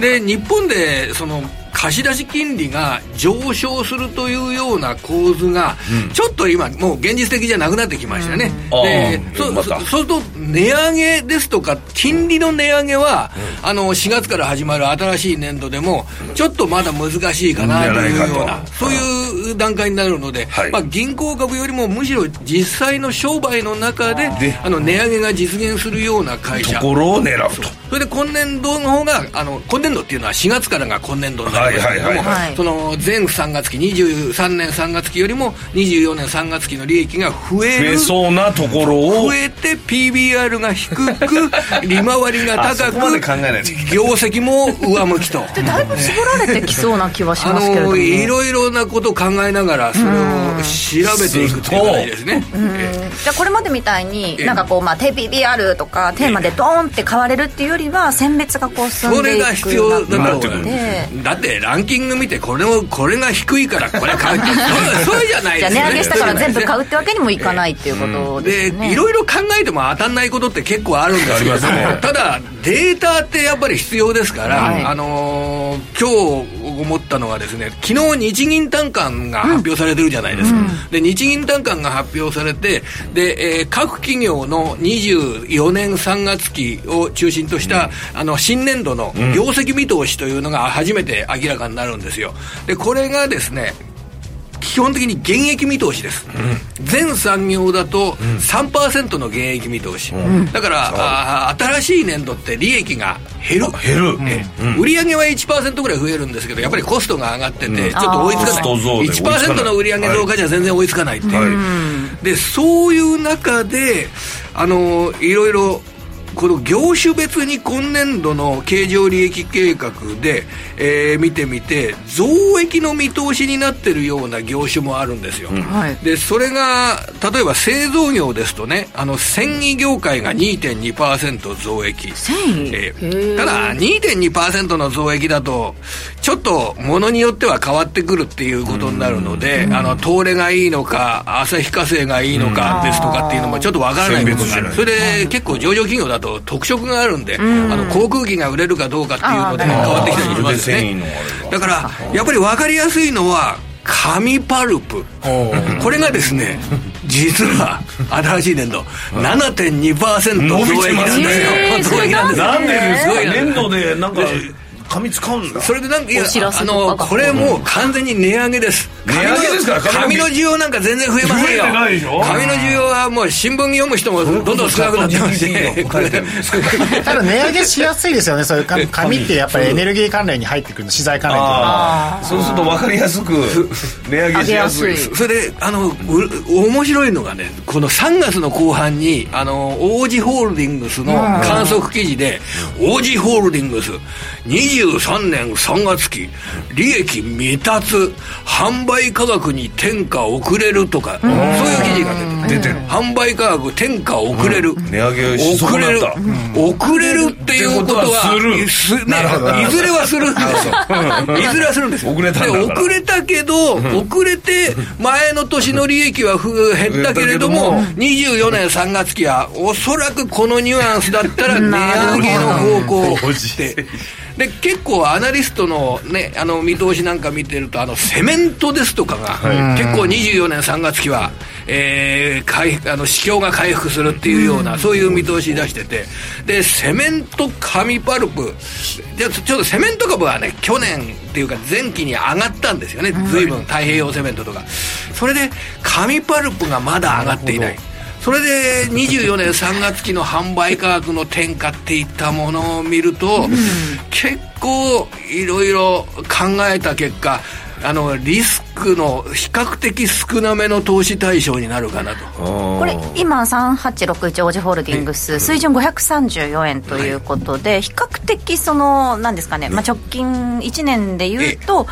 で日本でその貸し出し金利が上昇するというような構図が、ちょっと今もう現実的じゃなくなってきましたね、うん。でそうすると値上げですとか金利の値上げは、あの4月から始まる新しい年度でもちょっとまだ難しいかなというようなそういう段階になるので、はい。まあ、銀行株よりもむしろ実際の商売の中でであの値上げが実現するような会社。ところを狙うと。それで今年度の方があの今年度っていうのは4月からが今年度になりますけれども、はいはいはい。はい。その前3月期23年3月期よりも24年3月期の利益が増え増るえそうなところを。増えて PBR が低く 利回りが高く業績も上向きと。だいぶ絞られてきそうな気はしあますけれどものいろいろなことを考えながらそれを調べていくという形ですね。えじゃあこれまでみたいにえなんかこうまあ低 PBR とかテーマでドーンって買われるっていうよりは選別がこう進んでいくが必要だと思う中でだってランキング見てこれもこれが低いからこれ買うって そうそうじゃないじゃですよね。あ値上げしたから全部買ううってわけにもいかないっていうことでですよね。いろいろ考えても当たんないことって結構あるんですけれども、ありますね。ただデータってやっぱり必要ですから、はい。あのー今日思ったのはですね昨日日銀短観が発表されてるじゃないですか、で日銀短観が発表されてで、えー各企業の24年3月期を中心とした、あの新年度の業績見通しというのが初めて明らかになるんですよ。でこれがですね基本的に減益見通しです、全産業だと3%の減益見通し、だから、新しい年度って利益が減る。減る。ええ売上は1%ぐらい増えるんですけどやっぱりコストが上がってて、ちょっと追いつかコスト増ないで追いつかない1%の売上増加じゃ全然追いつかないっていう、はい。でそういう中であのいろいろこの業種別に今年度の経常利益計画で、えー見てみて増益の見通しになってるような業種もあるんですよ、はい。でそれが例えば製造業ですとねあの繊維業界が2.2%増益。繊維？えへー。ーただ2.2%の増益だとちょっとものによっては変わってくるっていうことになるので、あの東レがいいのか旭化成がいいのかですとかっていうのもちょっとわからない部分がある。それで結構上場企業だと特色があるんで、あの航空機が売れるかどうかっていうので変わってきたりしますね。だからやっぱり分かりやすいのは紙パルプ。これがですね実は新しい年度7.2%増益なんですよ。えー増益なんですよ。なんでですか？年度でなんか紙使うんだ。それでなんかいやあのこれもう完全に値上げです。値上げ。ですから紙の需要なんか全然増えませんよ。増えてないでしょ紙の需要はもう新聞読む人もどんどん少なくなってまし。て ただ値上げしやすいですよねそういう紙 紙ってやっぱりエネルギー関連に入ってくるの資材関連とか。そうすると分かりやすく値上げしやすい。それであのう面白いのがねこの3月の後半にあの王子ホールディングスの観測記事で王子ホールディングス23年3月期利益未達販売価格に転嫁遅れるとかそういう記事が出て出てる販売価格転嫁遅れる、値上げ遅れる遅れるっていうことはすねいずれはするんですよ。いずれはするんですよ。遅れたで遅れたけど、遅れて前の年の利益はふ減ったけれども24年3月期はおそらくこのニュアンスだったら値上げの方向ってで結構アナリストの,、ね、あの見通しなんか見てるとあのセメントですとかが、結構24年3月期は、えー、回復あの市況が回復するっていうような、そういう見通し出しててでセメント紙パルプじゃちょっとセメント株はね去年っていうか前期に上がったんですよね。随分太平洋セメントとか。それで紙パルプがまだ上がっていないそれで24年3月期の販売価格の転嫁っていったものを見ると、結構いろいろ考えた結果あのリスクの比較的少なめの投資対象になるかなと。これ今3861王子ホールディングス水準534円ということで、比較的その何ですかね、まあ、直近1年でいうと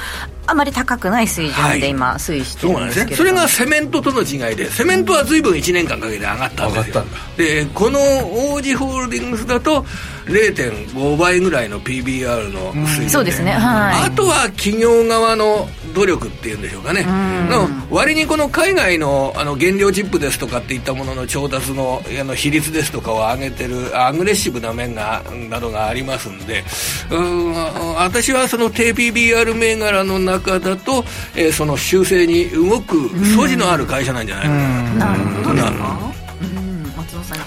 あまり高くない水準で今推移してるんですけれども、ですね。それがセメントとの違いでセメントは随分1年間かけて上がったんですよ。でこの王子ホールディングスだと0.5倍ぐらいの PBR の水準でそうですね。はい。あとは企業側の努力っていうんでしょうかね。の割にこの海外のあの原料チップですとかっていったものの調達のあの比率ですとかを上げてるアグレッシブな面がなどがありますんで。うん私はその低 PBR 銘柄の中だと、えーその修正に動く素地のある会社なんじゃないのかなと。なるほど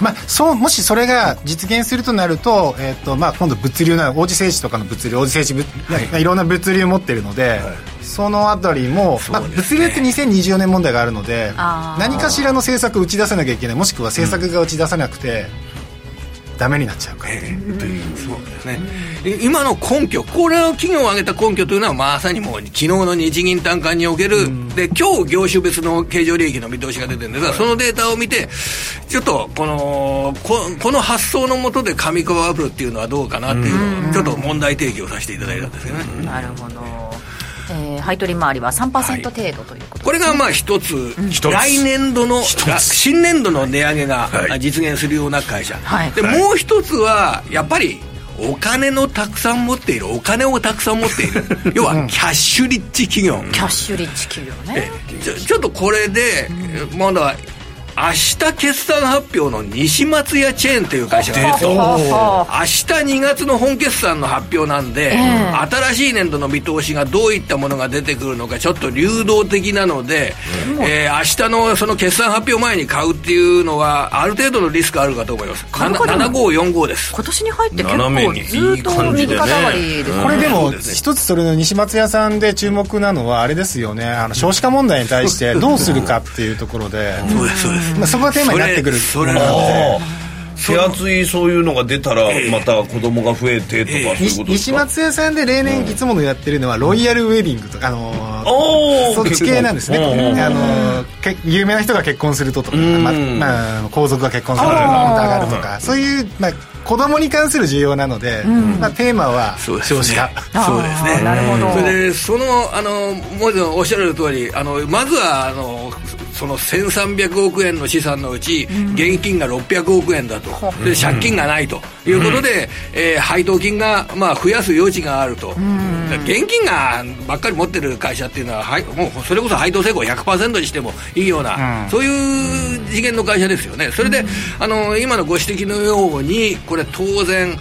まあ、そうもしそれが実現するとなると,、えーとまあ、今度物流な王子製紙とかの物流王子製紙、ぶい、ろんな物流持ってるので、そのあたりも、まあ、物流って2024年問題があるので何かしらの政策を打ち出さなきゃいけない。もしくは政策が打ち出さなくて、ダメになっちゃうから、そうですね、い今の根拠、これを企業を挙げた根拠というのは、まさにもう昨日の日銀短観における、で今日業種別の経常利益の見通しが出てるんですが、そのデータを見て、ちょっとこのここの発想のもとで上川アップルっていうのはどうかなっていうのを、ちょっと問題提起をさせていただいたんですけどね。なるほど、えー、配当利回りは3%程度ということこれがまあ一つ、来年度の新年度の値上げが実現するような会社、はい。でもう一つはやっぱりお金のたくさん持っているお金をたくさん持っている。要はキャッシュリッチ企業、キャッシュリッチ企業ね。ちょちょっとこれで、まだ明日決算発表の西松屋チェーンという会社が明日2月の本決算の発表なんで、え新しい年度の見通しがどういったものが出てくるのかちょっと流動的なので、えー明日のその決算発表前に買うっていうのはある程度のリスクあるかと思います。株価でも7545です。今年に入って結構ずっと右肩上がりですね。これでも一つそれの西松屋さんで注目なのはあれですよね。あの少子化問題に対してどうするかっていうところで、そうですそうですまあ、そこがテーマになってくる。それそれものなので手厚いそういうのが出たらまた子供が増えてとかそういうことです西か松屋さんで例年いつものやってるのはロイヤルウェディングとか、あのーそっち系なんですね、あのーけ有名な人が結婚するととか、んままあ、皇族が結婚すると上がるとかそういう、まあ、子供に関する需要なので、まあ、テーマはそうですね。少子化。そうですね。なるほど。それでそのあのもちろんおっしゃる通りあのまずはあのその1300億円の資産のうち、現金が600億円だと、で借金がないと。いうことで、えー配当金が、まあ、増やす余地があると、現金がばっかり持ってる会社っていうのは、はい、もうそれこそ配当成功100%にしてもいいような、そういう次元の会社ですよね。それで、あの今のご指摘のようにこれ当然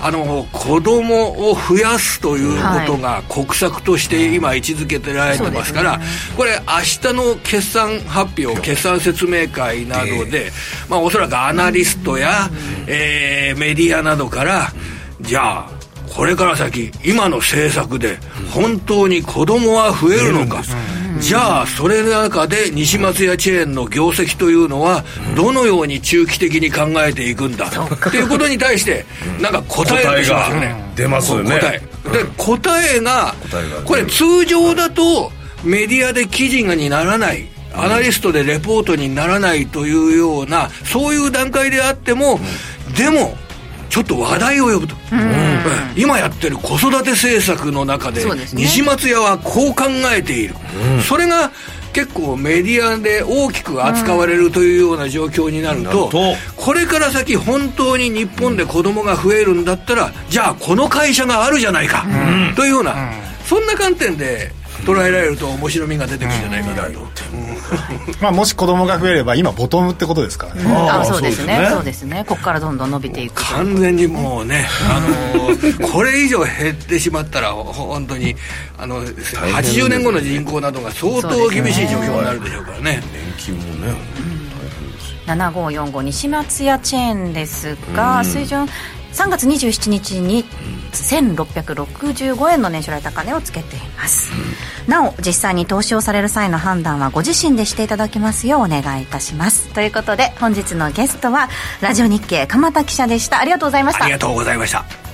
あの子供を増やすということが国策として今位置づけてられてますから、これ明日の決算発表決算説明会などで、まあ、おそらくアナリストや、えーメディアなどからじゃあこれから先今の政策で本当に子供は増えるのか、じゃあそれの中で西松屋チェーンの業績というのはどのように中期的に考えていくんだ？っていうことに対してなんか答えがしますよね出ますよね。答え。で答えがこれ通常だとメディアで記事にならないアナリストでレポートにならないというようなそういう段階であっても、でもちょっと話題を呼ぶと、うん。今やってる子育て政策の中で西松屋はこう考えている、それが結構メディアで大きく扱われるというような状況になると,、なるとこれから先本当に日本で子供が増えるんだったらじゃあこの会社があるじゃないか、というような、そんな観点で捉えられると面白みが出てくるんじゃないかなと、まあ、もし子供が増えれば今ボトムってことですからね、ああそうですね。そうですね。そうですね。ここからどんどん伸びていく完全にもうね、あのーこれ以上減ってしまったら本当にあの80年後の人口などが相当厳しい状況になるでしょうからね。年金もね7545西松屋チェーンですが、水準3月27日に1665円の年初来高値をつけています、なお実際に投資をされる際の判断はご自身でしていただきますようお願いいたします。ということで本日のゲストはラジオ日経鎌田記者でした。ありがとうございました。ありがとうございました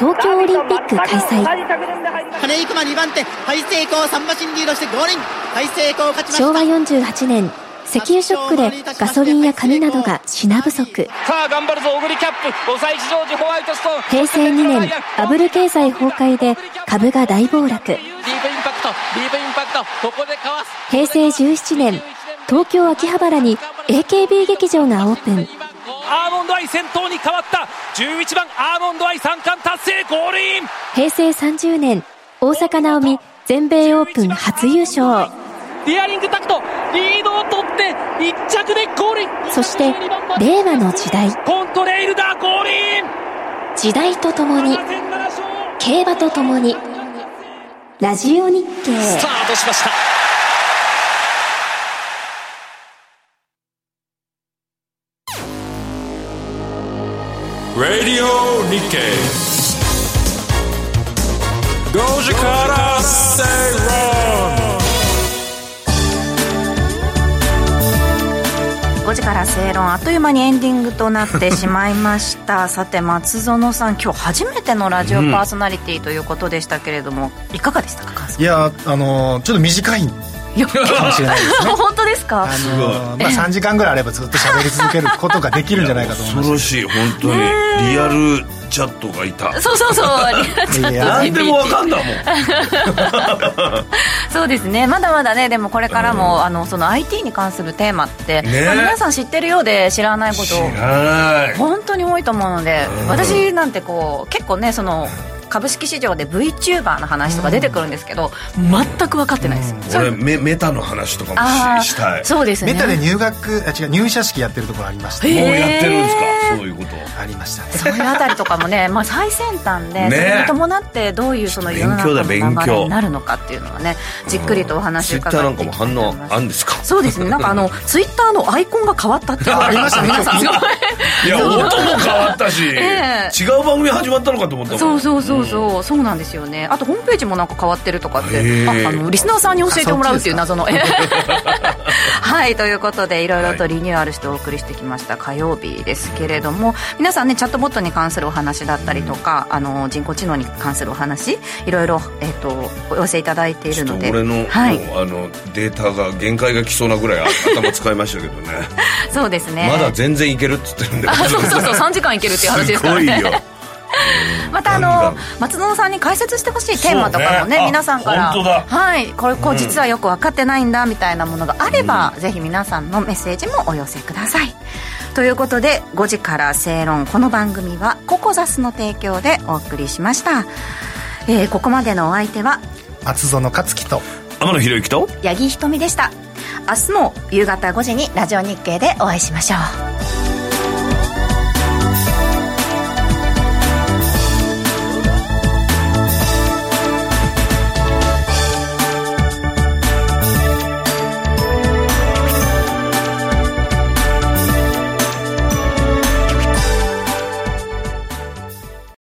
東京オリンピック開催。金井駒2番手大成功3馬身リードしてゴールイン。大成功勝ちました。昭和48年石油ショックでガソリンや紙などが品不足。さあ頑張るぞ小栗キャップ。5ホワイトストーン。平成2年バブル経済崩壊で株が大暴落。ディープインパクトディープインパクト。ここでかわす。平成17年東京秋葉原に AKB 劇場がオープンアーモンドアイ先頭に変わった。11番アーモンドアイ三冠達成ゴールイン。平成30年大坂なおみ全米オープン初優勝。ディアリングタクトリードを取って1着でゴールイン。そして令和の時代。コントレイルだゴールイン。時代とともに競馬とともにラジオ日経。スタートしましたラディオ日経5時から正5時から正論あっという間にエンディングとなってしまいましたさて松園さん今日初めてのラジオパーソナリティということでしたけれども、いかがでしたかいやあのーちょっと短いいやかもしれないですね。本当ですか？あのーまあ、3時間ぐらいあればずっと喋り続けることができるんじゃないかと思います。恐ろしい本当に。リアルチャットがいた。そうそうそう。リアルチャット。いや何でもわかんだもん。そうですね。まだまだねでもこれからも、あのその IT に関するテーマって、ね。まあ皆さん知ってるようで知らないこと知らない。本当に多いと思うので、私なんてこう結構ねその株式市場で VTuber の話とか出てくるんですけど、全く分かってないです、それ俺メメタの話とかもあししたい。ーそうですね。メタで入学あ違う入社式やってるところありましたもうやってるんですか？そういうこと。ありました。そういうあたりとかもね、まあ、最先端で、ね。それに伴ってどういうその世の中の流勉強だ勉強。れになるのかっていうのはねじっくりとお話ツイッターなんかも伺っていきたい反応と思います。あんですか？そうですね。なんかあのツイッターのアイコンが変わったっていうのがありました皆さんすごいいや音も変わったし、え。違う番組始まったのかと思ったもん。そうそうそうそう、そうなんですよね。あとホームページもなんか変わってるとかってああのリスナーさんに教えてもらうっていう謎の はいということでいろいろとリニューアルしてお送りしてきました火曜日ですけれども皆さんねチャットボットに関するお話だったりとかあの人工知能に関するお話いろいろ、えっとお寄せいただいているので俺の,、はい。あのデータが限界が来そうなぐらい頭使いましたけどね。そうですね。まだ全然いけるっつってるんで。あそうそうそう3時間いけるっていう話ですからね。すごいよ またあの松園さんに解説してほしいテーマとかもねね。あ皆さんから。本当だ。はい。これこう実はよく分かってないんだみたいなものがあれば、ぜひ皆さんのメッセージもお寄せください。ということで5時から正論。この番組はココザスの提供でお送りしました、えーここまでのお相手は松園克樹と天野博之と八木ひとみでした。明日も夕方5時にラジオ日経でお会いしましょう